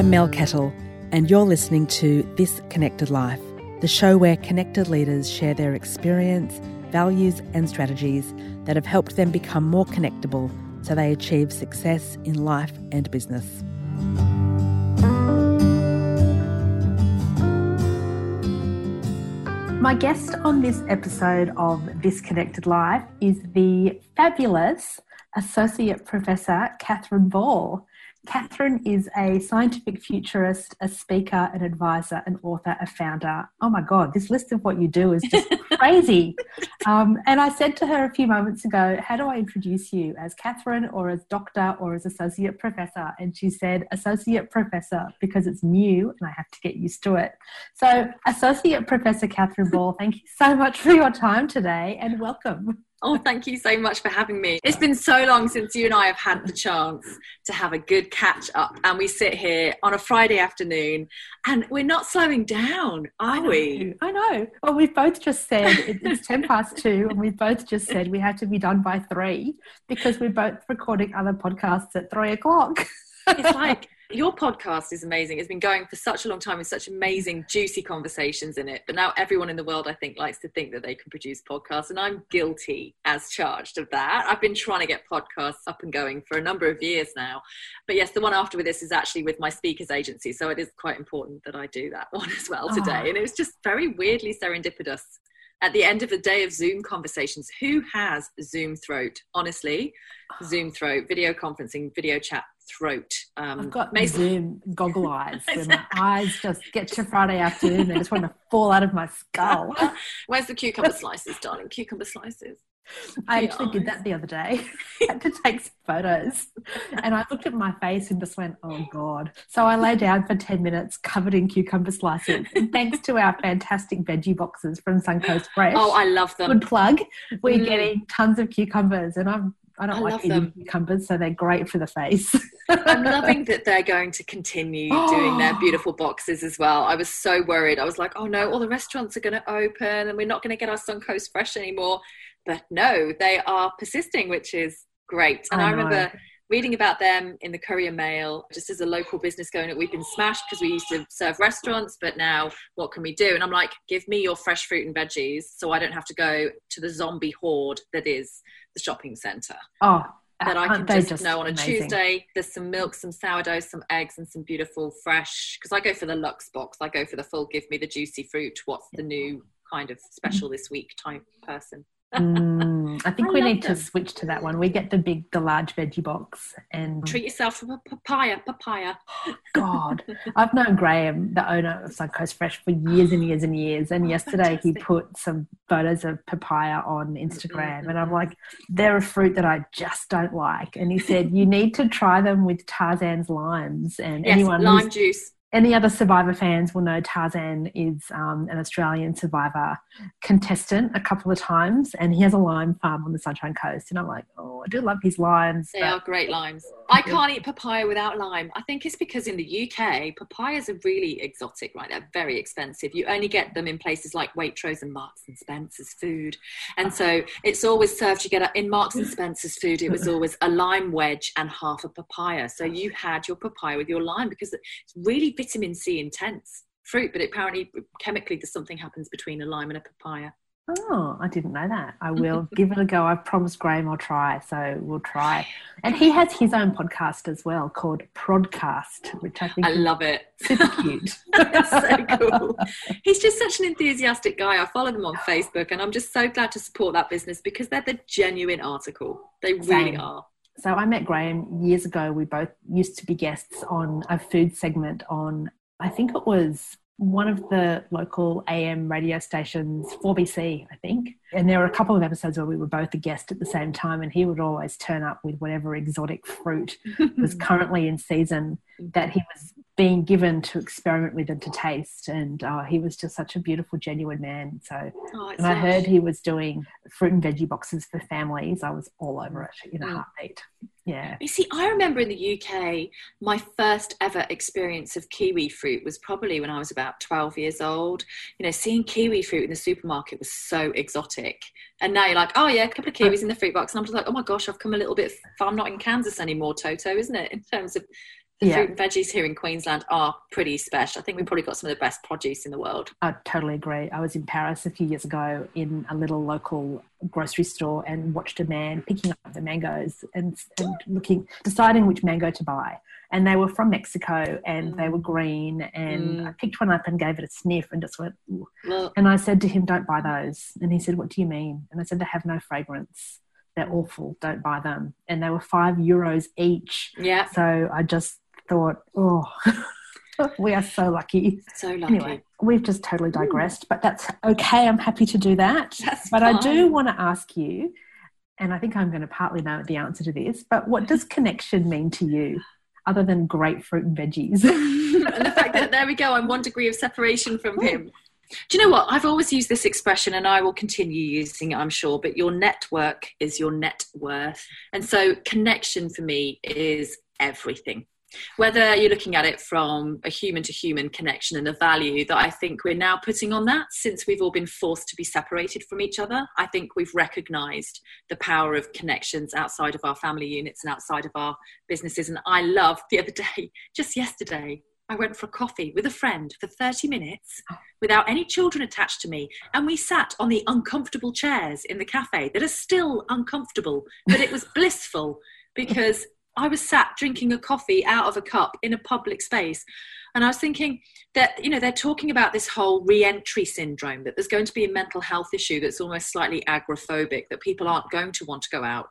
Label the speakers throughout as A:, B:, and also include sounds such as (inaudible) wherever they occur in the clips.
A: I'm Mel Kettle, and you're listening to This Connected Life, the show where connected leaders share their experience, values, and strategies that have helped them become more connectable so they achieve success in life and business. My guest on this episode of This Connected Life is the fabulous Associate Professor Catherine Ball. Catherine is a scientific futurist, a speaker, an advisor, an author, a founder. Oh my God, this list of what you do is just (laughs) crazy. Um, and I said to her a few moments ago, How do I introduce you? As Catherine or as doctor or as associate professor? And she said, Associate professor, because it's new and I have to get used to it. So, Associate Professor Catherine Ball, thank you so much for your time today and welcome.
B: Oh, thank you so much for having me. It's been so long since you and I have had the chance to have a good catch up, and we sit here on a Friday afternoon, and we're not slowing down, are
A: I
B: we?
A: I know. Well, we've both just said it's 10 past two, and we've both just said we have to be done by three because we're both recording other podcasts at three o'clock.
B: It's like your podcast is amazing. It's been going for such a long time with such amazing, juicy conversations in it. But now everyone in the world, I think, likes to think that they can produce podcasts. And I'm guilty as charged of that. I've been trying to get podcasts up and going for a number of years now. But yes, the one after with this is actually with my speakers agency. So it is quite important that I do that (laughs) one as well today. Oh. And it was just very weirdly serendipitous at the end of a day of Zoom conversations. Who has Zoom throat? Honestly, Zoom throat, video conferencing, video chat throat.
A: Um, I've got Zoom goggle eyes (laughs) where my eyes just get to Friday afternoon. They just want to fall out of my skull. (laughs)
B: Where's the cucumber slices, darling? Cucumber slices.
A: I actually did that the other day. (laughs) I had to take some photos. And I looked at my face and just went, oh God. So I lay down for 10 minutes covered in cucumber slices. And thanks to our fantastic veggie boxes from Suncoast Fresh.
B: Oh, I love them.
A: Good plug. We're mm. getting tons of cucumbers and I'm I don't I like eating them. cucumbers, so they're great for the face.
B: I'm (laughs) loving that they're going to continue doing their (gasps) beautiful boxes as well. I was so worried. I was like, oh no, all the restaurants are going to open and we're not going to get our Suncoast Fresh anymore. But no, they are persisting, which is great. And I, I remember reading about them in the Courier Mail, just as a local business going, we've been smashed because we used to serve restaurants, but now what can we do? And I'm like, give me your fresh fruit and veggies so I don't have to go to the zombie horde that is the shopping centre.
A: Oh,
B: that I can just, just, know on a amazing. Tuesday. There's some milk, some sourdough, some eggs, and some beautiful fresh. Because I go for the Lux box. I go for the full. Give me the juicy fruit. What's the new kind of special this week type person
A: mm, I think I we need them. to switch to that one. We get the big, the large veggie box, and
B: treat yourself to a papaya. Papaya. (gasps)
A: God, I've known Graham, the owner of Suncoast Fresh, for years and years and years. And oh, yesterday fantastic. he put some photos of papaya on Instagram, mm-hmm. and I'm like, they're a fruit that I just don't like. And he said, you need to try them with Tarzan's limes, and
B: yes,
A: anyone
B: lime juice
A: any other Survivor fans will know Tarzan is um, an Australian Survivor contestant a couple of times, and he has a lime farm on the Sunshine Coast. And I'm like, oh, I do love his limes.
B: They are great limes. I can't eat papaya without lime. I think it's because in the UK, papayas are really exotic, right? They're very expensive. You only get them in places like Waitrose and Marks and Spencer's food, and so it's always served. You get a, in Marks and Spencer's food, it was always a lime wedge and half a papaya. So you had your papaya with your lime because it's really vitamin C intense fruit, but apparently chemically there's something happens between a lime and a papaya.
A: Oh, I didn't know that. I (laughs) will give it a go. I've promised Graham I'll try, so we'll try. And he has his own podcast as well called Prodcast, which I think
B: I love it.
A: Super (laughs) cute.
B: so cool. He's just such an enthusiastic guy. I follow them on Facebook, and I'm just so glad to support that business because they're the genuine article. They really Same. are.
A: So I met Graham years ago. We both used to be guests on a food segment on, I think it was one of the local AM radio stations, 4BC, I think. And there were a couple of episodes where we were both a guest at the same time, and he would always turn up with whatever exotic fruit was (laughs) currently in season that he was being given to experiment with and to taste. And uh, he was just such a beautiful, genuine man. So, oh, and I heard he was doing fruit and veggie boxes for families. I was all over it in a mm. heartbeat. Yeah.
B: You see, I remember in the UK, my first ever experience of kiwi fruit was probably when I was about 12 years old. You know, seeing kiwi fruit in the supermarket was so exotic. And now you're like, oh, yeah, a couple of kiwis in the fruit box. And I'm just like, oh my gosh, I've come a little bit far. I'm not in Kansas anymore, Toto, isn't it? In terms of The yeah. fruit and veggies here in Queensland are pretty special. I think we've probably got some of the best produce in the world.
A: I totally agree. I was in Paris a few years ago in a little local grocery store and watched a man picking up the mangoes and, and looking, deciding which mango to buy. And they were from Mexico and mm. they were green. And mm. I picked one up and gave it a sniff and just went, and I said to him, Don't buy those. And he said, What do you mean? And I said, They have no fragrance they're awful don't buy them and they were five euros each
B: yeah
A: so i just thought, oh, (laughs) we are so lucky.
B: So lucky. Anyway,
A: we've just totally hmm. digressed, but that's okay. I'm happy to do that.
B: That's
A: but
B: fine.
A: I do want to ask you, and I think I'm going to partly know the answer to this, but what does connection mean to you? Other than grapefruit and veggies. (laughs)
B: and the fact that there we go, I'm one degree of separation from him. Do you know what? I've always used this expression and I will continue using it, I'm sure, but your network is your net worth. And so connection for me is everything whether you're looking at it from a human to human connection and the value that I think we're now putting on that since we've all been forced to be separated from each other. I think we've recognized the power of connections outside of our family units and outside of our businesses. And I love the other day, just yesterday, I went for a coffee with a friend for 30 minutes without any children attached to me. And we sat on the uncomfortable chairs in the cafe that are still uncomfortable, but it was blissful (laughs) because I was sat drinking a coffee out of a cup in a public space. And I was thinking that, you know, they're talking about this whole re entry syndrome, that there's going to be a mental health issue that's almost slightly agoraphobic, that people aren't going to want to go out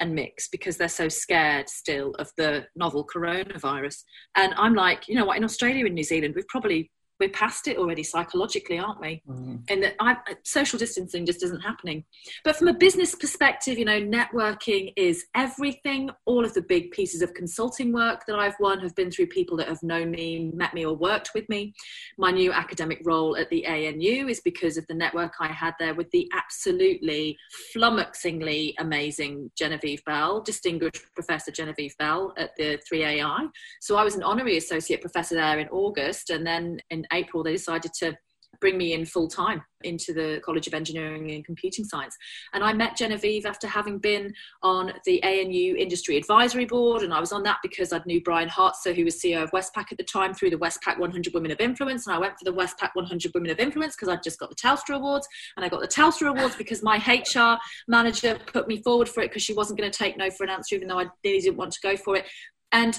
B: and mix because they're so scared still of the novel coronavirus. And I'm like, you know what, in Australia and New Zealand, we've probably we're past it already psychologically, aren't we? Mm. And that I, social distancing just isn't happening. But from a business perspective, you know, networking is everything. All of the big pieces of consulting work that I've won have been through people that have known me, met me, or worked with me. My new academic role at the ANU is because of the network I had there with the absolutely flummoxingly amazing Genevieve Bell, distinguished Professor Genevieve Bell at the 3AI. So I was an honorary associate professor there in August, and then in April, they decided to bring me in full time into the College of Engineering and Computing Science. And I met Genevieve after having been on the ANU Industry Advisory Board. And I was on that because I knew Brian Hartzer, who was CEO of Westpac at the time, through the Westpac 100 Women of Influence. And I went for the Westpac 100 Women of Influence because I'd just got the Telstra Awards. And I got the Telstra Awards because my HR manager put me forward for it because she wasn't going to take no for an answer, even though I really didn't want to go for it. And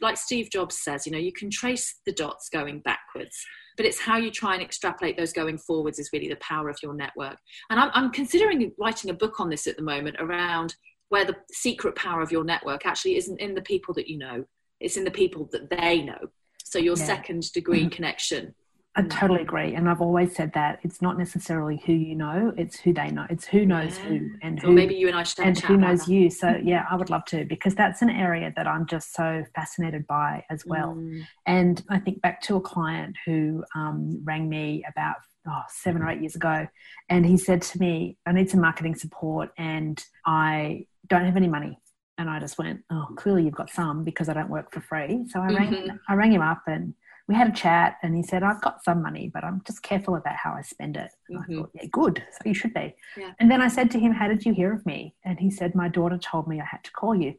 B: like Steve Jobs says, you know, you can trace the dots going backwards, but it's how you try and extrapolate those going forwards is really the power of your network. And I'm, I'm considering writing a book on this at the moment around where the secret power of your network actually isn't in the people that you know, it's in the people that they know. So your yeah. second degree mm-hmm. connection
A: I totally agree, and I've always said that it's not necessarily who you know; it's who they know. It's who knows yeah. who, and who.
B: Or maybe you and I should
A: and who knows you. So yeah, I would love to because that's an area that I'm just so fascinated by as well. Mm. And I think back to a client who um, rang me about oh, seven or eight years ago, and he said to me, "I need some marketing support, and I don't have any money." And I just went, "Oh, clearly you've got some because I don't work for free." So I mm-hmm. rang, I rang him up and we had a chat and he said, I've got some money, but I'm just careful about how I spend it. Mm-hmm. I thought, yeah, good. So you should be. Yeah. And then I said to him, How did you hear of me? And he said, My daughter told me I had to call you.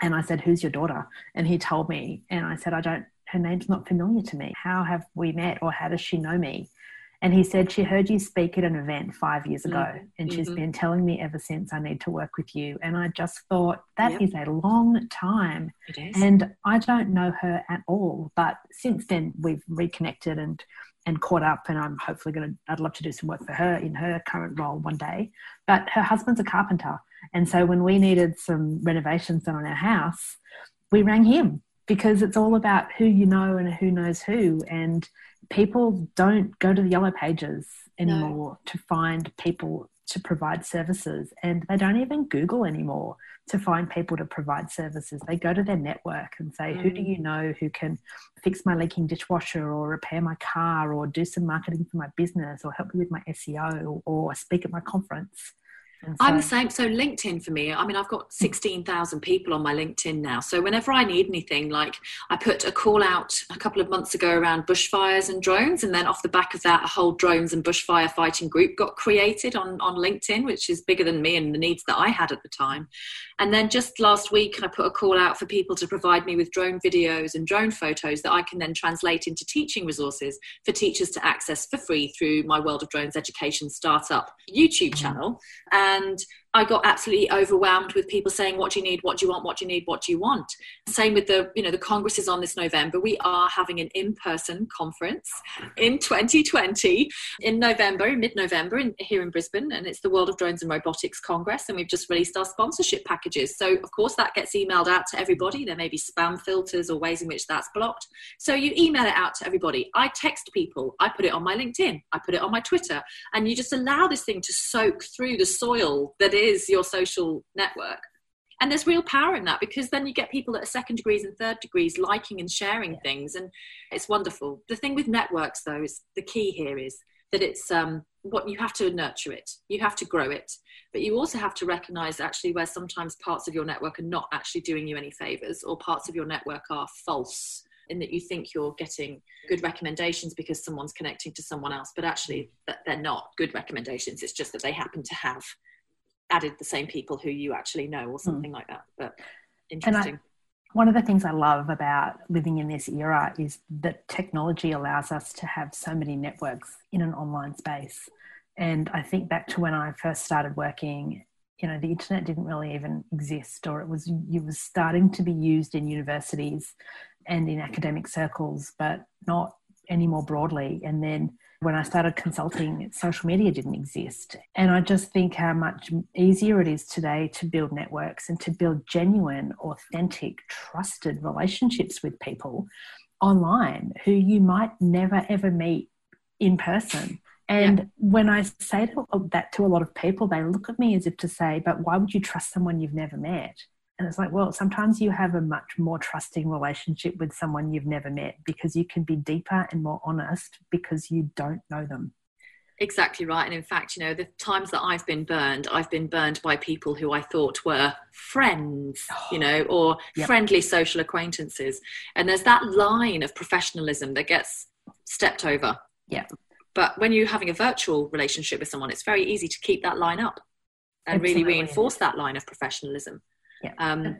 A: And I said, Who's your daughter? And he told me. And I said, I don't, her name's not familiar to me. How have we met or how does she know me? And he said, She heard you speak at an event five years ago, mm-hmm. and she's mm-hmm. been telling me ever since I need to work with you. And I just thought, that yep. is a long time. And I don't know her at all. But since then, we've reconnected and and caught up and I'm hopefully going to I'd love to do some work for her in her current role one day but her husband's a carpenter and so when we needed some renovations done on our house we rang him because it's all about who you know and who knows who and people don't go to the yellow pages anymore no. to find people to provide services and they don't even google anymore to find people to provide services they go to their network and say mm. who do mm. you know who can fix my leaking dishwasher or repair my car or do some marketing for my business or help me with my seo or, or speak at my conference
B: So, I'm the same. So LinkedIn for me, I mean, I've got 16,000 people on my LinkedIn now. So whenever I need anything, like I put a call out a couple of months ago around bushfires and drones. And then off the back of that, a whole drones and bushfire fighting group got created on, on LinkedIn, which is bigger than me and the needs that I had at the time. And then just last week, I put a call out for people to provide me with drone videos and drone photos that I can then translate into teaching resources for teachers to access for free through my World of Drones education startup YouTube mm. channel. And I got absolutely overwhelmed with people saying, "What do you need? What do you want? What do you need? What do you want?" Same with the, you know, the Congress is on this November. We are having an in-person conference in 2020 in November, in mid-November, in, here in Brisbane, and it's the World of Drones and Robotics Congress, and we've just released our sponsorship packages. So, of course, that gets emailed out to everybody. There may be spam filters or ways in which that's blocked. So you email it out to everybody. I text people. I put it on my LinkedIn. I put it on my Twitter, and you just allow this thing to soak through the soil that is your social network. And there's real power in that because then you get people that are second degrees and third degrees liking and sharing things, and it's wonderful. The thing with networks, though, is the key here is that it's um, what you have to nurture it, you have to grow it, but you also have to recognize actually where sometimes parts of your network are not actually doing you any favors, or parts of your network are false in that you think you're getting good recommendations because someone's connecting to someone else, but actually they're not good recommendations. It's just that they happen to have added the same people who you actually know or hmm. something mm. like that. But interesting.
A: one of the things I love about living in this era is that technology allows us to have so many networks in an online space. And I think back to when I first started working, you know, the internet didn't really even exist, or it was it was starting to be used in universities and in academic circles, but not any more broadly. And then when I started consulting, social media didn't exist. And I just think how much easier it is today to build networks and to build genuine, authentic, trusted relationships with people online who you might never ever meet in person. And yeah. when I say that to a lot of people, they look at me as if to say, but why would you trust someone you've never met? And it's like, well, sometimes you have a much more trusting relationship with someone you've never met because you can be deeper and more honest because you don't know them.
B: Exactly right. And in fact, you know, the times that I've been burned, I've been burned by people who I thought were friends, oh, you know, or yep. friendly social acquaintances. And there's that line of professionalism that gets stepped over.
A: Yeah.
B: But when you're having a virtual relationship with someone, it's very easy to keep that line up and Absolutely. really reinforce that line of professionalism.
A: Yeah. Um,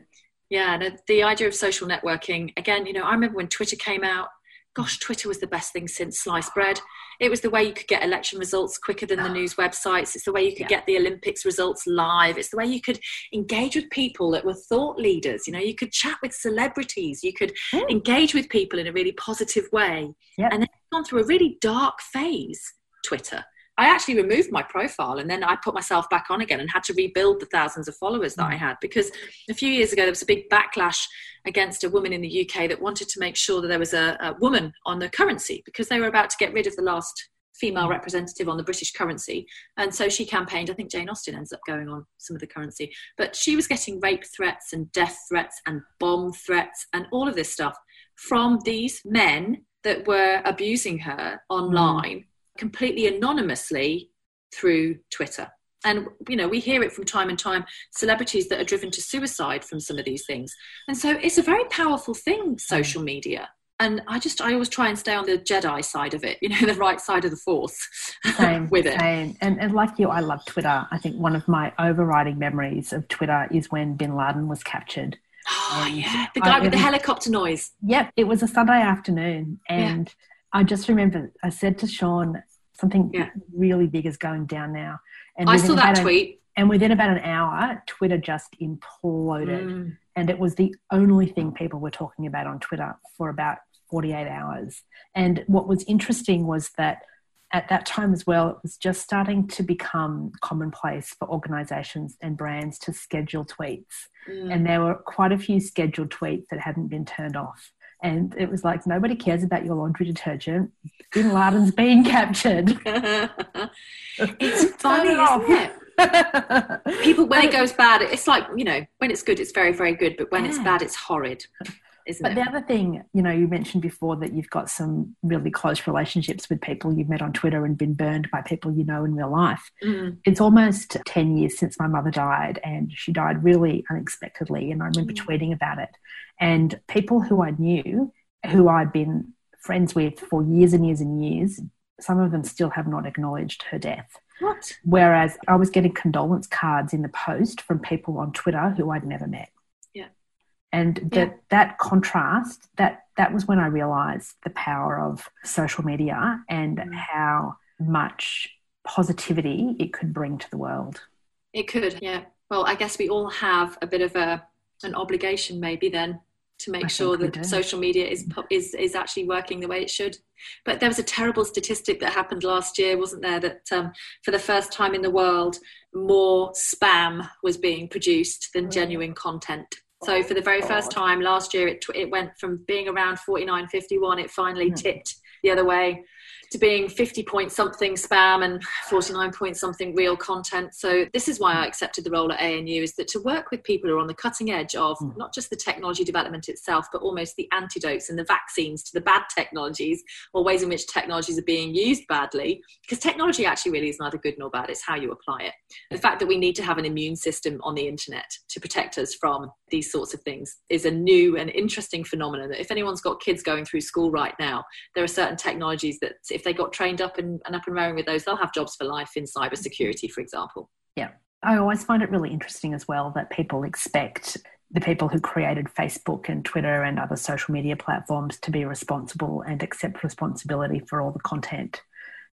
B: yeah, the, the idea of social networking, again, you know, I remember when Twitter came out, gosh, Twitter was the best thing since sliced bread. It was the way you could get election results quicker than the news websites. It's the way you could yeah. get the Olympics results live. It's the way you could engage with people that were thought leaders. You know, you could chat with celebrities. You could mm. engage with people in a really positive way.
A: Yeah.
B: And then gone through a really dark phase, Twitter. I actually removed my profile and then I put myself back on again and had to rebuild the thousands of followers that I mm. had because a few years ago there was a big backlash against a woman in the UK that wanted to make sure that there was a, a woman on the currency because they were about to get rid of the last female mm. representative on the British currency. And so she campaigned. I think Jane Austen ends up going on some of the currency. But she was getting rape threats and death threats and bomb threats and all of this stuff from these men that were abusing her mm. online. Mm completely anonymously through Twitter. And you know, we hear it from time and time, celebrities that are driven to suicide from some of these things. And so it's a very powerful thing, social media. And I just I always try and stay on the Jedi side of it, you know, (laughs) the right side of the force (laughs)
A: same,
B: with it.
A: Same. And, and like you, I love Twitter. I think one of my overriding memories of Twitter is when bin Laden was captured. (gasps)
B: Oh yeah, the guy I, with the helicopter noise.
A: Yep, it was a Sunday afternoon, and yeah I just remember I said to Sean, something yeah. really big is going down now.
B: And I saw that tweet.
A: and within about an hour, Twitter just imploded. Mm. And it was the only thing people were talking about on Twitter for about 48 hours. And what was interesting was that at that time as well, it was just starting to become commonplace for organizations and brands to schedule tweets. Mm. And there were quite a few scheduled tweets that hadn't been turned off and it was like nobody cares about your laundry detergent. Bin Laden's being captured. (laughs)
B: it's (laughs) funny, isn't it? (laughs) People, when it goes bad, it's like you know, when it's good, it's very, very good, but when yeah. it's bad, it's horrid. Isn't
A: but
B: it?
A: the other thing, you know, you mentioned before that you've got some really close relationships with people you've met on Twitter and been burned by people you know in real life.
B: Mm.
A: It's almost 10 years since my mother died, and she died really unexpectedly. And I remember
B: Mm.
A: tweeting about it. And people who I knew, who I'd been friends with for years and years and years, some of them still have not acknowledged her death.
B: What?
A: Whereas I was getting condolence cards in the post from people on Twitter who I'd never met. And that
B: Yeah.
A: that contrast, that that was when I realized the power of social media and
B: Mm.
A: how much positivity it could bring to the world.
B: It could, yeah. Well, I guess we all have a bit of a an obligation, maybe then, to make
A: I
B: sure that social media is is is actually working the way it should. But there was a terrible statistic that happened last year, wasn't there? That um, for the first time in the world, more spam was being produced than
A: Mm.
B: genuine content. So for the very first time last year, it it went from being around forty nine fifty one. It finally
A: Mm.
B: tipped the other way to being 50 point something spam and 49 point something real content. So this is why I accepted the role at ANU is that to work with people who are on the cutting edge of
A: Mm.
B: not just the technology development itself, but almost the antidotes and the vaccines to the bad technologies or ways in which technologies are being used badly. Because technology actually really is neither good nor bad, it's how you apply it. The fact that we need to have an immune system on the internet to protect us from these sorts of things is a new and interesting phenomenon that if anyone's got kids going through school right now, there are certain technologies that if they got trained up and, and up and running with those, they'll have jobs for life in cybersecurity, for example. Yeah.
A: I always find it really interesting as well that people expect the people who created Facebook and Twitter and other social media platforms to be responsible and accept responsibility for all the content.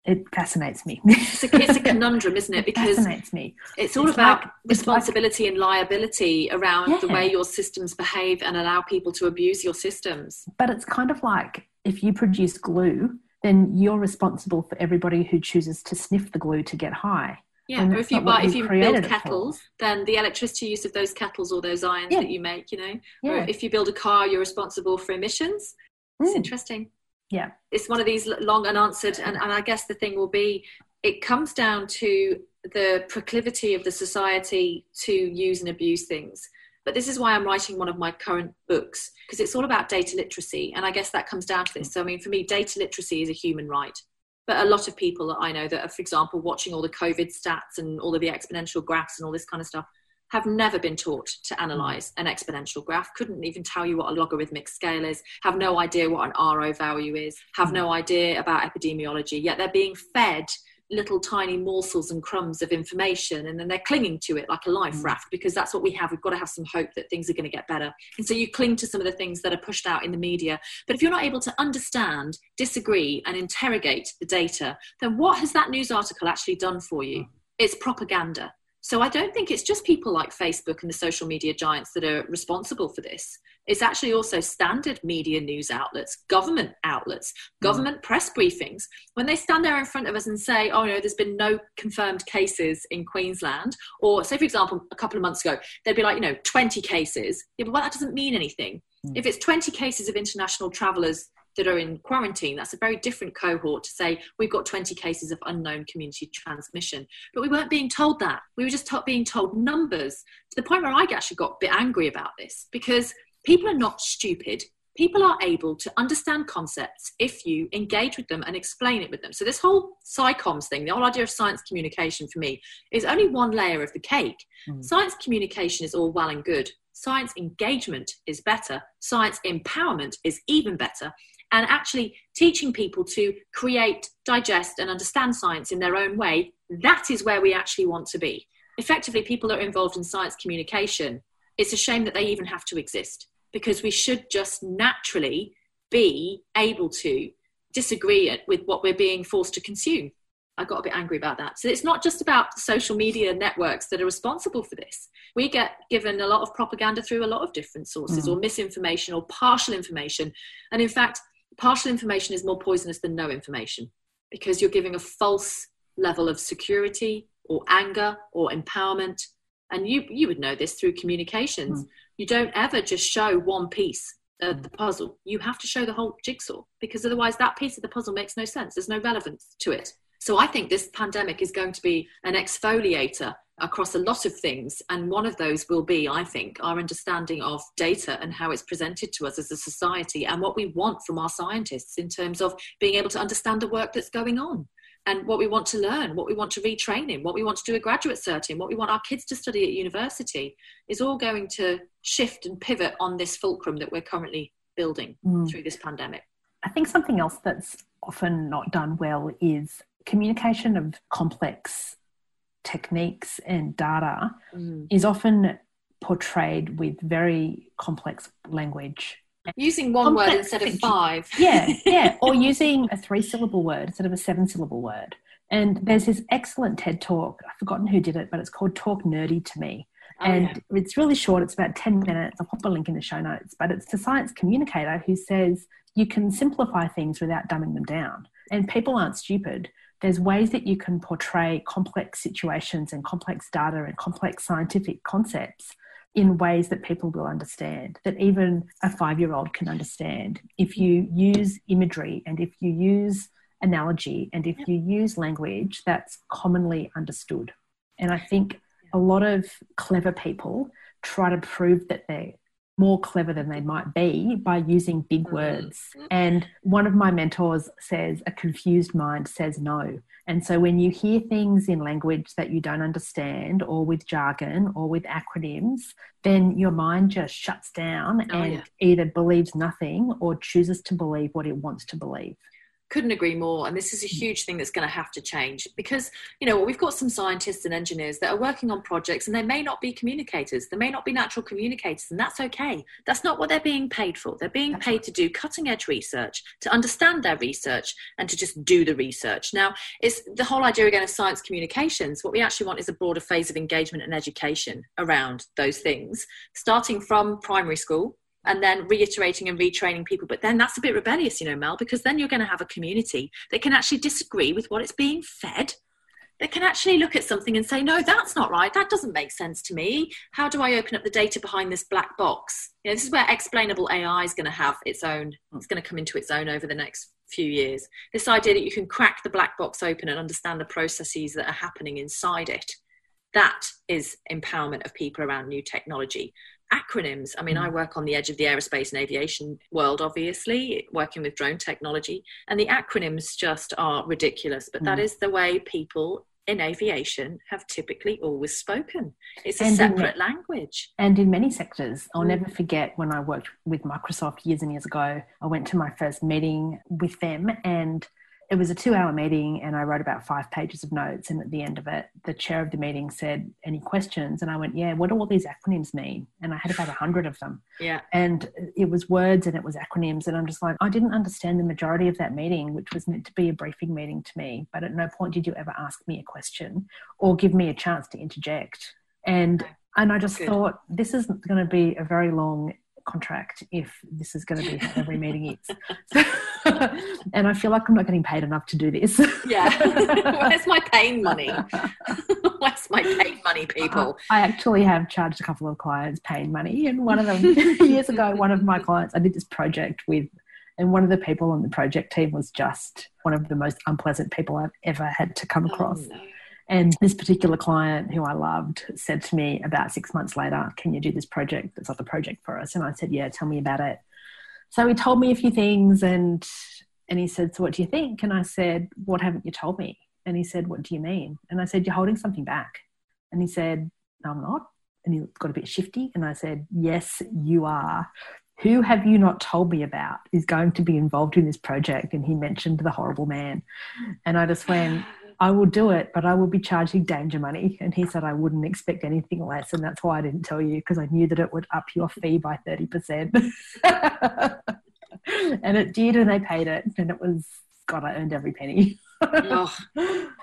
A: It fascinates me.
B: It's a, it's a (laughs) conundrum, isn't it? Because It
A: fascinates me.
B: it's all
A: It's
B: about
A: like- it's like-
B: responsibility and liability around the way your systems behave and allow people to abuse your systems.
A: But it's kind of like if you produce glue, then you're responsible for everybody who chooses to sniff the glue to get high.
B: Yeah, or if you buy, if
A: you
B: build kettles, then the electricity use of those kettles or those irons
A: Yeah.
B: that you make, you know. Or
A: Yeah.
B: if you build a car, you're responsible for emissions. It's
A: Mm.
B: interesting.
A: Yeah.
B: It's one of these long unanswered, and, and I guess the thing will be, it comes down to the proclivity of the society to use and abuse things. But this is why I'm writing one of my current books because it's all about data literacy, and I guess that comes down to this. So I mean, for me, data literacy is a human right. But a lot of people that I know that are, for example, watching all the COVID stats and all of the exponential graphs and all this kind of stuff, have never been taught to analyze an exponential graph, couldn't even tell you what a logarithmic scale is, have no idea what an R0 value is, have no idea about epidemiology, yet they're being fed little tiny morsels and crumbs of information and then they're clinging to it like a life
A: Mm.
B: raft because that's what we have. We've got to have some hope that things are going to get better. And so you cling to some of the things that are pushed out in the media. But if you're not able to understand disagree and interrogate the data then what has that news article actually done for you? It's propaganda so I don't think it's just people like Facebook and the social media giants that are responsible for this. It's actually also standard media news outlets, government outlets, government press briefings. When they stand there in front of us and say, oh no, there's been no confirmed cases in Queensland, or say, for example, a couple of months ago, they'd be like, you know, 20 cases. Yeah, but well, that doesn't mean anything.
A: Mm.
B: If it's 20 cases of international travellers that are in quarantine, that's a very different cohort to say we've got 20 cases of unknown community transmission. But we weren't being told that. We were just to- being told numbers to the point where I actually got a bit angry about this because people are not stupid. People are able to understand concepts if you engage with them and explain it with them. So, this whole SciComms thing, the whole idea of science communication for me, is only one layer of the cake.
A: Mm.
B: Science communication is all well and good. Science engagement is better. Science empowerment is even better and actually teaching people to create, digest, and understand science in their own way, that is where we actually want to be. Effectively, people that are involved in science communication, it's a shame that they even have to exist because we should just naturally be able to disagree with what we're being forced to consume. I got a bit angry about that. So it's not just about social media networks that are responsible for this. We get given a lot of propaganda through a lot of different sources
A: Mm.
B: or misinformation or partial information. And in fact, partial information is more poisonous than no information because you're giving a false level of security or anger or empowerment. And you, you would know this through communications. Hmm. You don't ever just show one piece of the puzzle. You have to show the whole jigsaw because otherwise that piece of the puzzle makes no sense. There's no relevance to it. So I think this pandemic is going to be an exfoliator across a lot of things. And one of those will be, I think, our understanding of data and how it's presented to us as a society and what we want from our scientists in terms of being able to understand the work that's going on and what we want to learn, what we want to retrain in, what we want to do a graduate cert in, what we want our kids to study at university is all going to shift and pivot on this fulcrum that we're currently building mm. through this pandemic.
A: I think something else that's often not done well is communication of complex techniques and data mm. is often portrayed with very complex language.
B: Using one complex word instead of five. (laughs)
A: yeah, yeah. (laughs) Or using a three syllable word instead of a seven syllable word. And there's this excellent TED talk. I've forgotten who did it, but it's called Talk Nerdy to Me. Oh, and yeah. it's really short, it's about 10 minutes. I'll pop a link in the show notes. But it's the science communicator who says you can simplify things without dumbing them down. And people aren't stupid there's ways that you can portray complex situations and complex data and complex scientific concepts in ways that people will understand, that even a five year old can understand. If you use imagery and if you use analogy and if you use language that's commonly understood. And I think a lot of clever people try to prove that they're more clever than they might be by using big mm-hmm. words. And one of my mentors says, a confused mind says no. And so when you hear things in language that you don't understand, or with jargon, or with acronyms, then your mind just shuts down oh, and yeah. either believes nothing or chooses to believe what it wants to believe
B: couldn't agree more and this is a mm. huge thing that's going to have to change because you know we've got some scientists and engineers that are working on projects and they may not be communicators they may not be natural communicators and that's okay that's not what they're being paid for they're being that's paid right. to do cutting edge research to understand their research and to just do the research now it's the whole idea again of science communications what we actually want is a broader phase of engagement and education around those things starting from primary school and then reiterating and retraining people. But then that's a bit rebellious, you know, Mel, because then you're going to have a community that can actually disagree with what it's being fed. That can actually look at something and say, no, that's not right. That doesn't make sense to me. How do I open up the data behind this black box? You know, this is where explainable AI is going to have its own, it's going to come into its own over the next few years. This idea that you can crack the black box open and understand the processes that are happening inside it. That is empowerment of people around new technology acronyms. I mean, I mm. work on the edge of the aerospace and aviation world, obviously, working with drone technology, and the acronyms just are ridiculous. But mm. that is the way people in aviation have typically always spoken. It's a and separate in, language.
A: And in many sectors, I'll mm. never forget when I worked with Microsoft years and years ago, I went to my first meeting with them and it was a two hour meeting and I wrote about five pages of notes. And at the end of it, the chair of the meeting said, Any questions? And I went, Yeah, what do all these acronyms mean? And I had about a hundred of them. (laughs)
B: Yeah.
A: And it was words and it was acronyms. And I'm just like, I didn't understand the majority of that meeting, which was meant to be a briefing meeting to me. But at no point did you ever ask me a question or give me a chance to interject. And and I just Good. thought this isn't going to be a very long contract if this is going to be how every meeting is. (laughs) (laughs) and I feel like I'm not getting paid enough to do this. (laughs)
B: yeah. Where's my pain money? Where's my pain money, people?
A: I actually have charged a couple of clients pain money. And one of them, years ago, one of my clients, I did this project with, and one of the people on the project team was just one of the most unpleasant people I've ever had to come oh, across. Oh, no and this particular client who I loved said to me about six months later, Can you do this project? It's not the project for us. And I said, Yeah, tell me about it. So he told me a few things and and he said, So what do you think? And I said, What haven't you told me? And he said, What do you mean? And I said, You're holding something back. And he said, No, I'm not. And he got a bit shifty. And I said, Yes, you are. Who have you not told me about is going to be involved in this project? And he mentioned the horrible man. And I just went, I will do it, but I will be charging danger money. And he said, I wouldn't expect anything less. And that's why I didn't tell you because I knew that it would up your fee by 30%. (laughs) and it did, and they paid it. And it was, God, I earned every penny.
B: oh.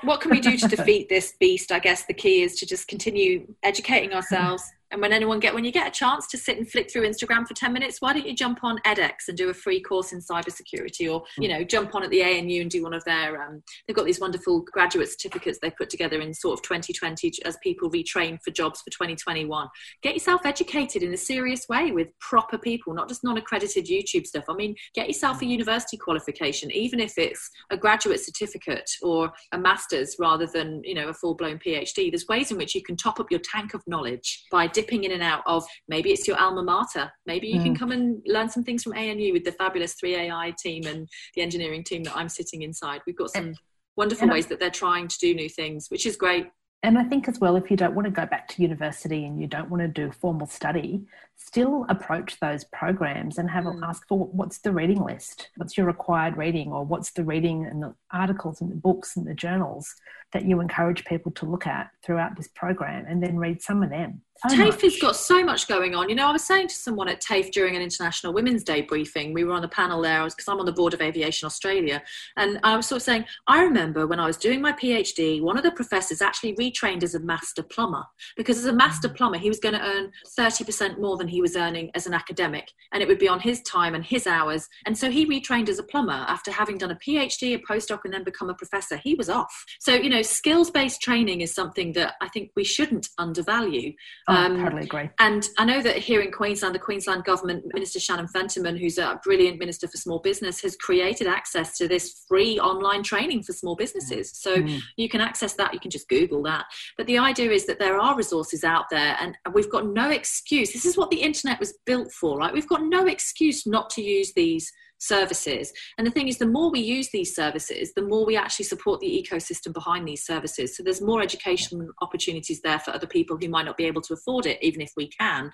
B: What can we do to defeat this beast? I guess the key is to just continue educating ourselves, And when anyone get when you get a chance to sit and flick through Instagram for 10 minutes, why don't you jump on edX and do a free course in cybersecurity or, you know, jump on at the ANU and do one of their um, they've got these wonderful graduate certificates they put together in sort of 2020 as people retrain for jobs for 2021. Get yourself educated in a serious way with proper people, not just non-accredited YouTube stuff. I mean, get yourself a university qualification, even if it's a graduate certificate or a master's rather than, you know, a full-blown PhD. There's ways in which you can top up your tank of knowledge by dipping in and out of maybe it's your alma mater. Maybe you mm. can come and learn some things from ANU with the fabulous 3AI team and the engineering team that I'm sitting inside. We've got some wonderful ways that they're trying to do new things, which is great.
A: And I think as well, if you don't want to go back to university and you don't want to do formal study, still approach those programs and have mm. ask for what's the reading list, what's your required reading, or what's the reading and the articles and the books and the journals that you encourage people to look at throughout this program, and then read some of them.
B: So TAFE has got so much going on. You know, I was saying to someone at TAFE during an International Women's Day briefing, we were on the panel there because I'm on the board of Aviation Australia, and I was sort of saying, I remember when I was doing my PhD, one of the professors actually retrained as a master plumber because as a master mm. plumber, he was going to earn 30% more than he was earning as an academic, and it would be on his time and his hours. And so he retrained as a plumber after having done a PhD, a postdoc, and then become a professor. He was off. So, you know, skills based training is something that I think we shouldn't undervalue.
A: Oh, um, totally agree.
B: And I know that here in Queensland, the Queensland government, Minister Shannon Fentiman, who's a brilliant minister for small business, has created access to this free online training for small businesses. So mm. you can access that. You can just Google that. But the idea is that there are resources out there, and we've got no excuse. This is what the internet was built for, right? We've got no excuse not to use these services. And the thing is, the more we use these services, the more we actually support the ecosystem behind these services. So there's more education opportunities there for other people who might not be able to afford it, even if we can,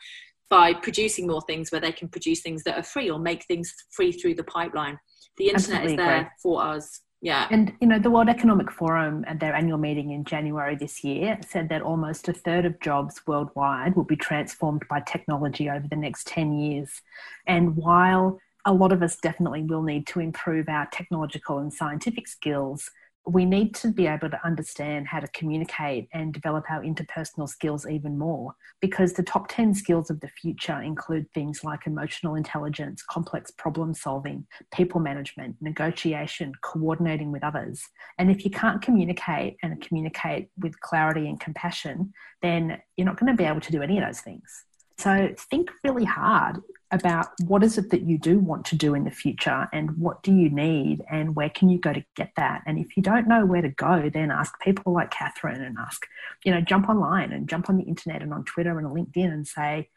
B: by producing more things where they can produce things that are free or make things free through the pipeline. The internet Absolutely is there agree. for us. Yeah.
A: And, you know, the World Economic Forum at their annual meeting in January this year said that almost a third of jobs worldwide will be transformed by technology over the next 10 years. And while a lot of us definitely will need to improve our technological and scientific skills. We need to be able to understand how to communicate and develop our interpersonal skills even more because the top 10 skills of the future include things like emotional intelligence, complex problem solving, people management, negotiation, coordinating with others. And if you can't communicate and communicate with clarity and compassion, then you're not going to be able to do any of those things. So think really hard about what is it that you do want to do in the future and what do you need and where can you go to get that? And if you don't know where to go then ask people like catherine and ask you know jump online and jump on the internet and on twitter and linkedin and say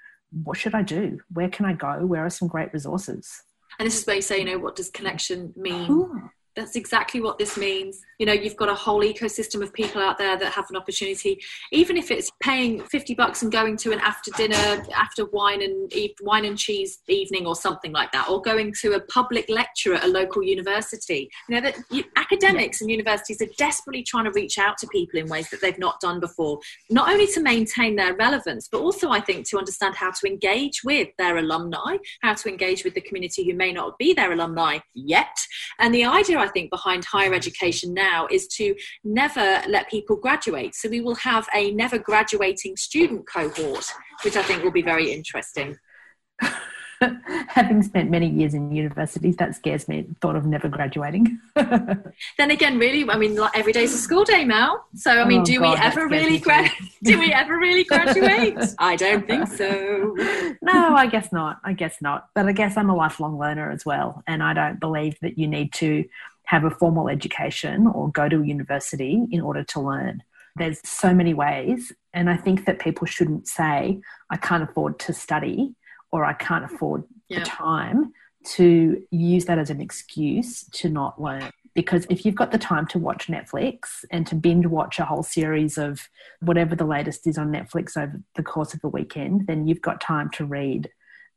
A: what should i do? Where can i go? Where are some great resources?
B: And this is where you say you know what does connection mean? That's exactly what this means. You know, you've got a whole ecosystem of people out there that have an opportunity, even if it's paying 50 bucks and going to an after dinner, after wine and wine and cheese evening or something like that, or going to a public lecture at a local university. You know, that you, academics and universities are desperately trying to reach out to people in ways that they've not done before, not only to maintain their relevance, but also, I think, to understand how to engage with their alumni, how to engage with the community who may not be their alumni yet. And the idea, I think, behind higher education now is to never let people graduate. So we will have a never graduating student cohort, which I think will be very interesting. (laughs)
A: having spent many years in universities, that scares me. Thought of never graduating. (laughs)
B: then again, really, I mean, like every day's a school day, Mel. So I mean, oh, do God, we ever really gra- (laughs) do we ever really graduate? I don't think so.
A: no, I guess not. I guess not. But I guess I'm a lifelong learner as well, and I don't believe that you need to have a formal education or go to a university in order to learn. There's so many ways, and I think that people shouldn't say, I can't afford to study or I can't afford yeah. the time to use that as an excuse to not learn. Because if you've got the time to watch Netflix and to binge watch a whole series of whatever the latest is on Netflix over the course of a weekend, then you've got time to read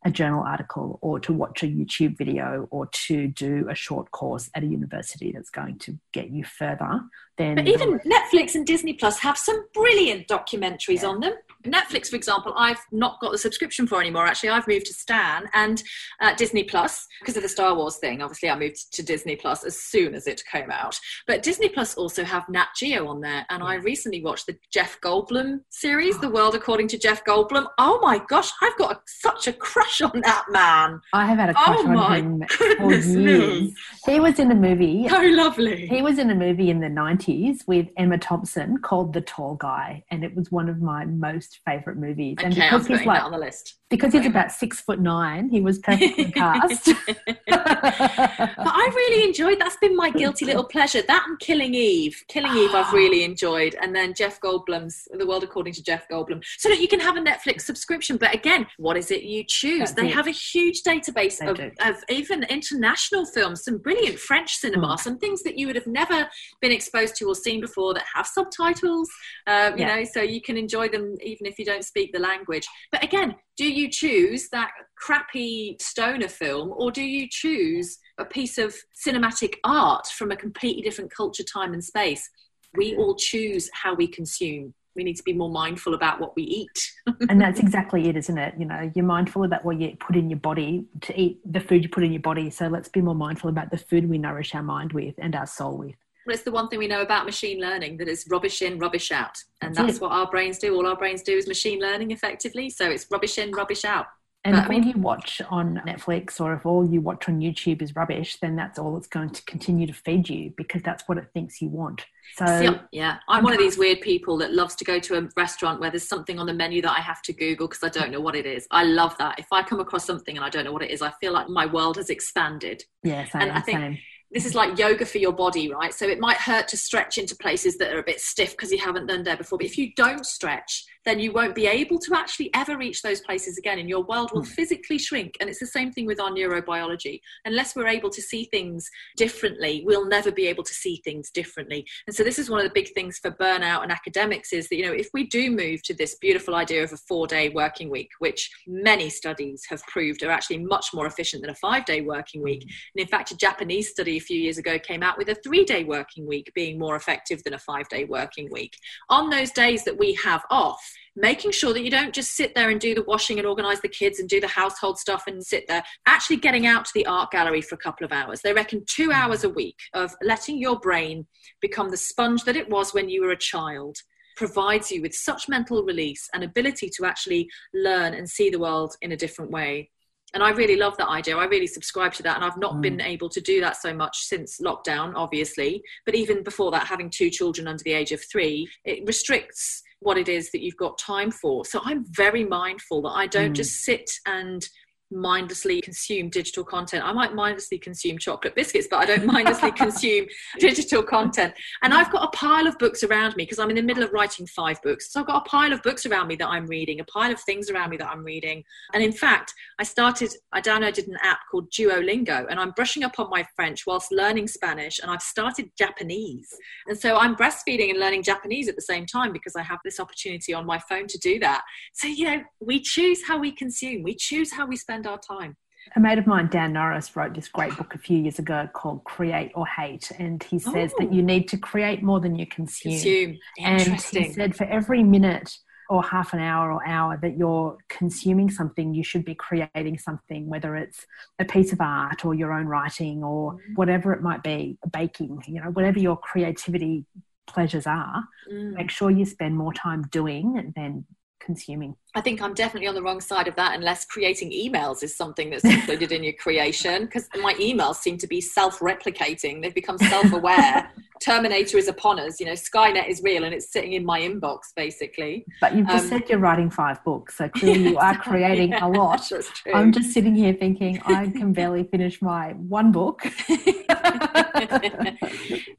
A: a journal article or to watch a YouTube video or to do a short course at a university that's going to get you further then
B: But even Netflix and Disney Plus have some brilliant documentaries yeah. on them Netflix, for example, I've not got the subscription for anymore. Actually, I've moved to Stan and uh, Disney Plus because of the Star Wars thing. Obviously, I moved to Disney Plus as soon as it came out. But Disney Plus also have Nat Geo on there, and I recently watched the Jeff Goldblum series, (gasps) The World According to Jeff Goldblum. Oh my gosh, I've got a, such a crush on that man.
A: I have had a crush
B: Oh
A: on him for years.
B: me.
A: He was in a movie.
B: So lovely.
A: He was in a movie in the 90s with Emma Thompson called The Tall Guy, and it was one of my most favorite movies. And
B: Okay, I'm
A: because he's like
B: on the list.
A: because he's about six foot nine, he was (laughs) perfectly cast. (laughs) (laughs)
B: But I really enjoyed that's been my guilty little pleasure. That and Killing Eve. Killing Eve I've (gasps) really enjoyed. And then Jeff Goldblum's The World According to Jeff Goldblum. So that you can have a Netflix subscription. But again, what is it you choose?
A: That's
B: they
A: it.
B: have a huge database of, of even international films, some brilliant French cinema,
A: Mm.
B: some things that you would have never been exposed to or seen before that have subtitles. Um, you
A: Yeah.
B: know, so you can enjoy them even if you don't speak the language. But again, do you choose that crappy stoner film or do you choose a piece of cinematic art from a completely different culture, time, and space? We mm-hmm. all choose how we consume. We need to be more mindful about what we eat. (laughs)
A: and that's exactly it, isn't it? You know, you're mindful about what you put in your body to eat the food you put in your body. So let's be more mindful about the food we nourish our mind with and our soul with.
B: Well, it's the one thing we know about machine learning that is rubbish in, rubbish out. And
A: That's
B: that's what our brains do. All our brains do is machine learning effectively. So it's rubbish in, rubbish out.
A: And
B: But
A: if
B: I mean-
A: all you watch on Netflix or if all you watch on YouTube is rubbish, then that's all it's going to continue to feed you because that's what it thinks you want. So
B: See, yeah, I'm one of these weird people that loves to go to a restaurant where there's something on the menu that I have to Google because I don't know what it is. I love that. If I come across something and I don't know what it is, I feel like my world has expanded.
A: yeah, same,
B: and I think-
A: same.
B: This is like yoga for your body, right? So it might hurt to stretch into places that are a bit stiff because you haven't done there before. But if you don't stretch, then you won't be able to actually ever reach those places again, and your world will hmm. physically shrink. And it's the same thing with our neurobiology. Unless we're able to see things differently, we'll never be able to see things differently. And so this is one of the big things for burnout and academics is that you know if we do move to this beautiful idea of a four-day working week, which many studies have proved are actually much more efficient than a five-day working week. Hmm. And in fact, a Japanese study a few years ago came out with a three-day working week being more effective than a five-day working week. On those days that we have off, making sure that you don't just sit there and do the washing and organize the kids and do the household stuff and sit there actually getting out to the art gallery for a couple of hours they reckon two hours a week of letting your brain become the sponge that it was when you were a child provides you with such mental release and ability to actually learn and see the world in a different way and I really love that idea. I really subscribe to that. And I've not
A: Mm.
B: been able to do that so much since lockdown, obviously. But even before that, having two children under the age of three, it restricts what it is that you've got time for. So I'm very mindful that I don't
A: Mm.
B: just sit and mindlessly consume digital content. I might mindlessly consume chocolate biscuits, but I don't mindlessly (laughs) consume digital content. And I've got a pile of books around me because I'm in the middle of writing five books. So I've got a pile of books around me that I'm reading, a pile of things around me that I'm reading. And in fact, I started, I downloaded an app called Duolingo and I'm brushing up on my French whilst learning Spanish and I've started Japanese. And so I'm breastfeeding and learning Japanese at the same time because I have this opportunity on my phone to do that. So, you know, we choose how we consume, we choose how we spend our time.
A: A mate of mine, Dan Norris, wrote this great book a few years ago called Create or Hate. And he says
B: Oh.
A: that you need to create more than you consume.
B: Consume.
A: And he said for every minute or half an hour or hour that you're consuming something, you should be creating something, whether it's a piece of art or your own writing or
B: Mm-hmm.
A: whatever it might be, baking, you know, whatever your creativity pleasures are,
B: Mm.
A: make sure you spend more time doing than consuming.
B: I think I'm definitely on the wrong side of that, unless creating emails is something that's included in your (laughs) creation. Because my emails seem to be self-replicating; they've become self-aware. (laughs) Terminator is upon us. You know, Skynet is real, and it's sitting in my inbox, basically.
A: But you've just
B: Um,
A: said you're writing five books, so clearly you are (laughs) creating a lot.
B: That's true.
A: I'm just sitting here thinking I can barely finish my one book.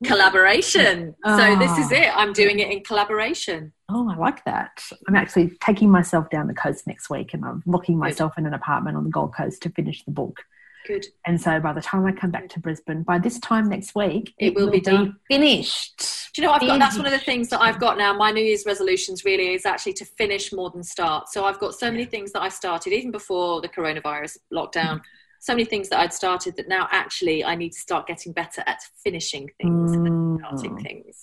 B: collaboration. So this is
A: Ah.
B: it. I'm doing it in collaboration.
A: Oh, I like that. I'm actually taking myself down the coast next week and I'm locking myself in an apartment on the Gold Coast to finish the book.
B: Good.
A: And so by the time I come back to Brisbane, by this time next week,
B: It will be done.
A: finished.
B: Do you know I've got? That's one of the things that I've got now. My New Year's resolutions really is actually to finish more than start. So I've got so many things that I started even before the coronavirus lockdown. So many things that I'd started that now actually I need to start getting better at finishing things and starting
A: Mm,
B: things.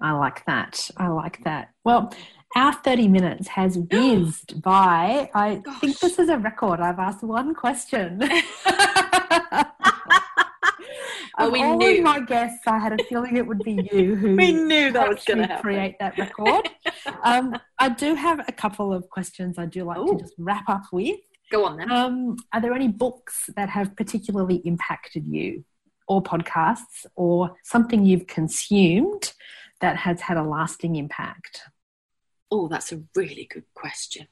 A: I like that. I like that. Well, Our 30 minutes has (gasps) whizzed by. I Gosh. think this is a record. I've asked one question. (laughs) (laughs)
B: well, we
A: all
B: knew.
A: of my guests, I had a feeling it would be you (laughs) who
B: we knew that was going to
A: create that record. um, I do have a couple of questions I do like Ooh. to just wrap up with.
B: Go on then.
A: Um, are there any books that have particularly impacted you, or podcasts, or something you've consumed that has had a lasting impact?
B: Oh, that's a really good question.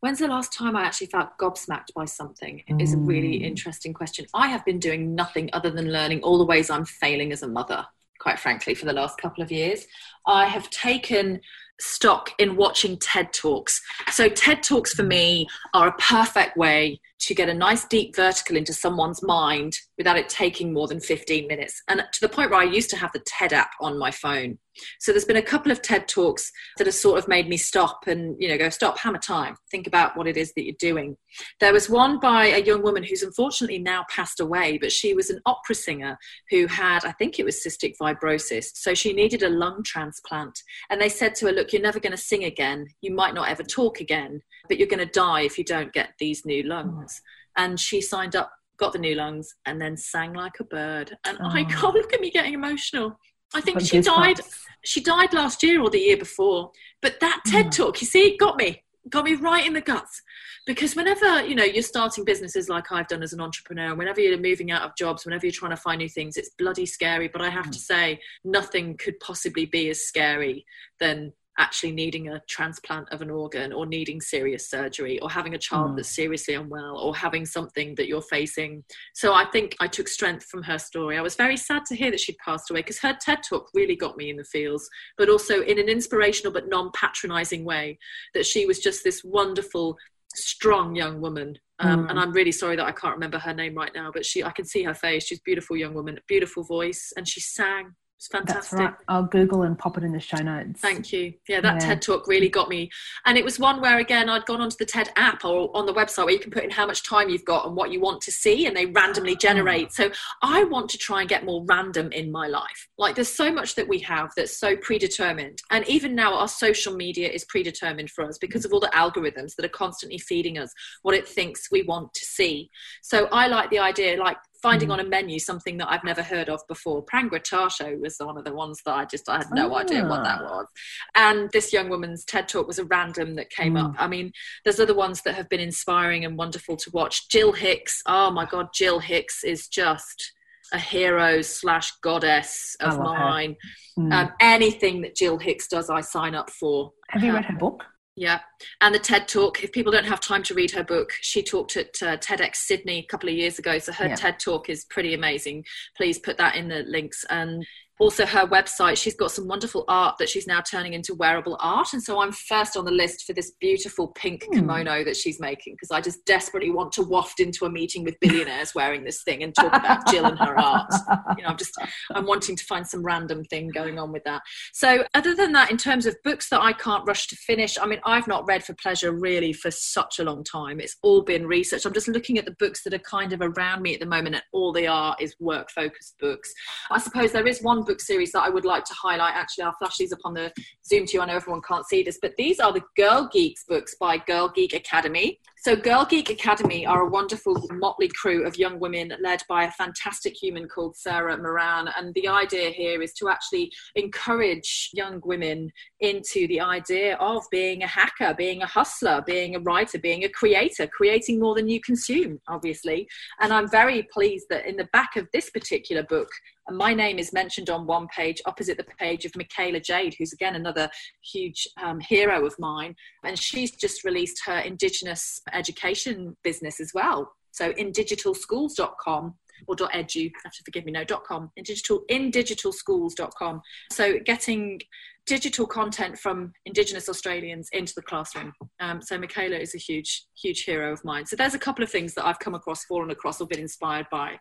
B: When's the last time I actually felt gobsmacked by something? Mm. Is a really mm. interesting question. I have been doing nothing other than learning all the ways I'm failing as a mother, quite frankly, for the last couple of years. I have taken stock in watching TED Talks. So, TED Talks for me are a perfect way to get a nice deep vertical into someone's mind without it taking more than 15 minutes. And to the point where I used to have the TED app on my phone. So there's been a couple of TED talks that have sort of made me stop and, you know, go, stop, hammer time, think about what it is that you're doing. There was one by a young woman who's unfortunately now passed away, but she was an opera singer who had, I think it was cystic fibrosis. So she needed a lung transplant. And they said to her, look, you're never going to sing again. You might not ever talk again, but you're going to die if you don't get these new lungs lungs. And she signed up, got the new lungs, and then sang like a bird. And oh. I can't look at me getting emotional. I think she died. She died last year or the year before. But that TED talk, you see, got me, got me right in the guts. Because whenever you know you're starting businesses like I've done as an entrepreneur, whenever you're moving out of jobs, whenever you're trying to find new things, it's bloody scary. But I have mm. to say, nothing could possibly be as scary than actually needing a transplant of an organ or needing serious surgery or having a child mm. that's seriously unwell or having something that you're facing. So I think I took strength from her story. I was very sad to hear that she'd passed away because her TED talk really got me in the feels, but also in an inspirational but non patronizing way that she was just this wonderful, strong young woman. Um, mm. And I'm really sorry that I can't remember her name right now, but she, I can see her face. She's a beautiful young woman, beautiful voice, and she sang it's fantastic. Right.
A: I'll Google and pop it in the show notes.
B: Thank you. Yeah, that yeah. TED talk really got me. And it was one where, again, I'd gone onto the TED app or on the website where you can put in how much time you've got and what you want to see, and they randomly ah. generate. So I want to try and get more random in my life. Like there's so much that we have that's so predetermined. And even now, our social media is predetermined for us because of all the algorithms that are constantly feeding us what it thinks we want to see. So I like the idea, like finding mm. on a menu something that I've never heard of before. Prangratasho was one of the ones that I just I had no idea what that ah. was. And this young woman's TED talk was a random that came mm. up. I mean, there's other ones that have been inspiring and wonderful to watch. Jill Hicks, oh my god, Jill Hicks is just a hero slash goddess of mine. Mm. Um, anything that Jill Hicks does, I sign up for.
A: Have you read her book?
B: Yeah. And the TED Talk, if people don't have time to read her book, she talked at uh, TEDx Sydney a couple of years ago. So her yeah. TED Talk is pretty amazing. Please put that in the links. And also her website she's got some wonderful art that she's now turning into wearable art. And so i'm first on the list for this beautiful pink mm. kimono that she's making because i just desperately want to waft into a meeting with billionaires wearing this thing and talk about jill and her art. You know i'm just i'm wanting to find some random thing going on with that. So other than that in terms of books that i can't rush to finish i mean i've not read for pleasure really for such a long time. It's all been research. I'm just looking at the books that are kind of around me at the moment and all they are is work focused books. I suppose there is one book series that I would like to highlight. Actually, I'll flash these up on the Zoom to you. I know everyone can't see this, but these are the Girl Geeks books by Girl Geek Academy. So, Girl Geek Academy are a wonderful motley crew of young women led by a fantastic human called Sarah Moran. And the idea here is to actually encourage young women into the idea of being a hacker, being a hustler, being a writer, being a creator, creating more than you consume, obviously. And I'm very pleased that in the back of this particular book, my name is mentioned on one page opposite the page of Mikaela Jade, who's again another huge um, hero of mine. And she's just released her Indigenous education business as well. So indigitalschools.com or .edu, have to forgive me, no, .com, in digital, in digitalschools.com. So getting digital content from Indigenous Australians into the classroom. Um, so Mikaela is a huge, huge hero of mine. So there's a couple of things that I've come across, fallen across, or been inspired by.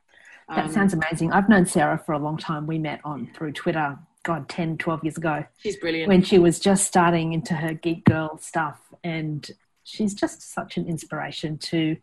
A: That um, sounds amazing. I've known Sarah for a long time. We met on through Twitter, God, 10, 12 years ago.
B: She's brilliant.
A: When she was just starting into her geek girl stuff. And she's just such an inspiration to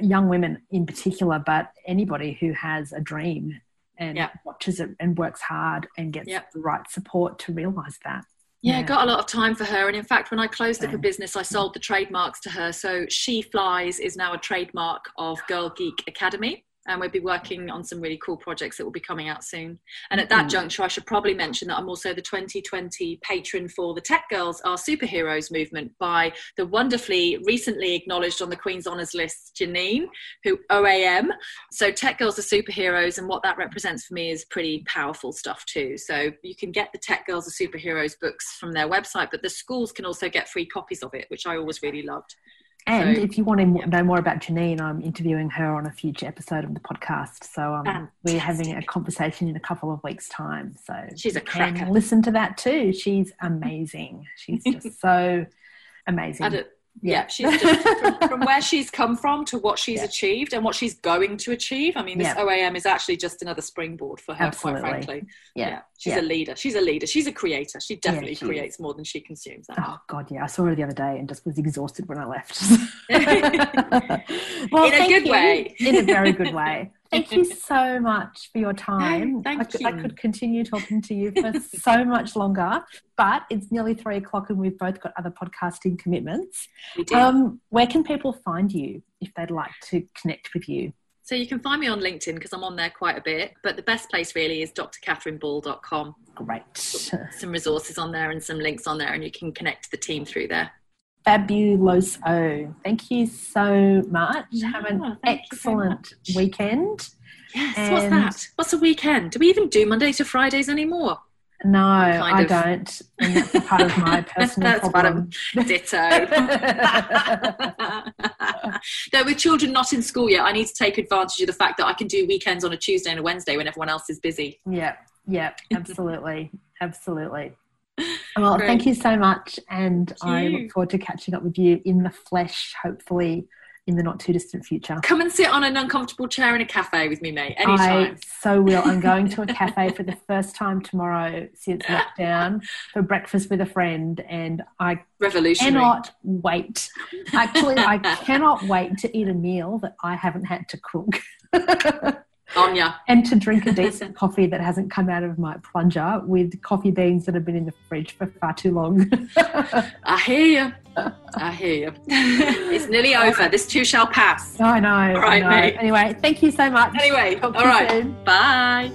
A: young women in particular, but anybody who has a dream and yep. watches it and works hard and gets yep. the right support to realize that.
B: Yeah, yeah, got a lot of time for her. And in fact, when I closed up a business, I sold the trademarks to her. So She Flies is now a trademark of Girl Geek Academy and we'll be working on some really cool projects that will be coming out soon. And at that mm. juncture, I should probably mention that I'm also the 2020 patron for the Tech Girls Are Superheroes movement by the wonderfully recently acknowledged on the Queen's Honours list, Jenine, who OAM. So Tech Girls Are Superheroes, and what that represents for me is pretty powerful stuff too. So you can get the Tech Girls Are Superheroes books from their website, but the schools can also get free copies of it, which I always really loved.
A: And so, if you want to yeah. know more about Jenine, I'm interviewing her on a future episode of the podcast. So um, we're having a conversation in a couple of weeks' time. So
B: she's a cracker.
A: Listen to that too. She's amazing. She's just (laughs) so amazing
B: yeah, she's just (laughs) from, from, where she's come from to what she's yeah. achieved and what she's going to achieve. I mean, this yeah. OAM is actually just another springboard for her, Absolutely. quite frankly. Yeah, yeah. she's a leader. She's a leader. She's a creator. She definitely she creates is. more than she consumes.
A: Oh God, yeah, I saw her the other day and just was exhausted when I left. (laughs) (laughs)
B: well, in a good you. way.
A: In a very good way. Thank you so much for your (laughs) time.
B: Thank
A: I,
B: you.
A: I could continue talking to you for (laughs) so much longer, but it's nearly three o'clock and we've both got other podcasting commitments.
B: We do.
A: Um, where can people find you if they'd like to connect with you?
B: So you can find me on LinkedIn because I'm on there quite a bit, but the best place really is drcatherineball.com.
A: Great.
B: Some resources on there and some links on there, and you can connect to the team through there
A: fabuloso. Thank you so much. Yeah, Have an excellent weekend.
B: Yes, and what's that? What's a weekend? Do we even do Mondays to Fridays anymore?
A: No, kind I of. don't. And that's part of my (laughs) personal that's problem.
B: Part of ditto. (laughs) no, with children not in school yet, I need to take advantage of the fact that I can do weekends on a Tuesday and a Wednesday when everyone else is busy.
A: Yeah, yeah, absolutely. absolutely. (laughs) Well, Great. thank you so much. And I look forward to catching up with you in the flesh, hopefully in the not too distant future.
B: Come and sit on an uncomfortable chair in a cafe with me, mate. Anytime.
A: I so will. I'm going to a cafe for the first time tomorrow since lockdown for breakfast with a friend, and I cannot wait. Actually, I (laughs) cannot wait to eat a meal that I haven't had to cook. (laughs)
B: On ya.
A: And to drink a decent (laughs) coffee that hasn't come out of my plunger with coffee beans that have been in the fridge for far too long. (laughs)
B: I hear you. I hear you. (laughs) it's nearly over. This too shall pass.
A: I know. All right, mate. Anyway, thank you so much.
B: Anyway, Talk all right. Soon. Bye.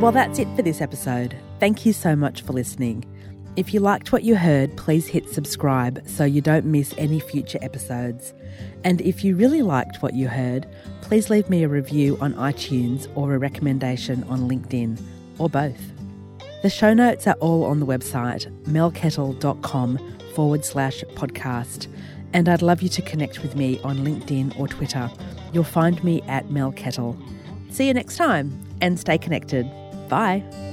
C: Well, that's it for this episode. Thank you so much for listening. If you liked what you heard, please hit subscribe so you don't miss any future episodes. And if you really liked what you heard, please leave me a review on iTunes or a recommendation on LinkedIn, or both. The show notes are all on the website melkettle.com forward slash podcast. And I'd love you to connect with me on LinkedIn or Twitter. You'll find me at Mel Kettle. See you next time and stay connected. Bye.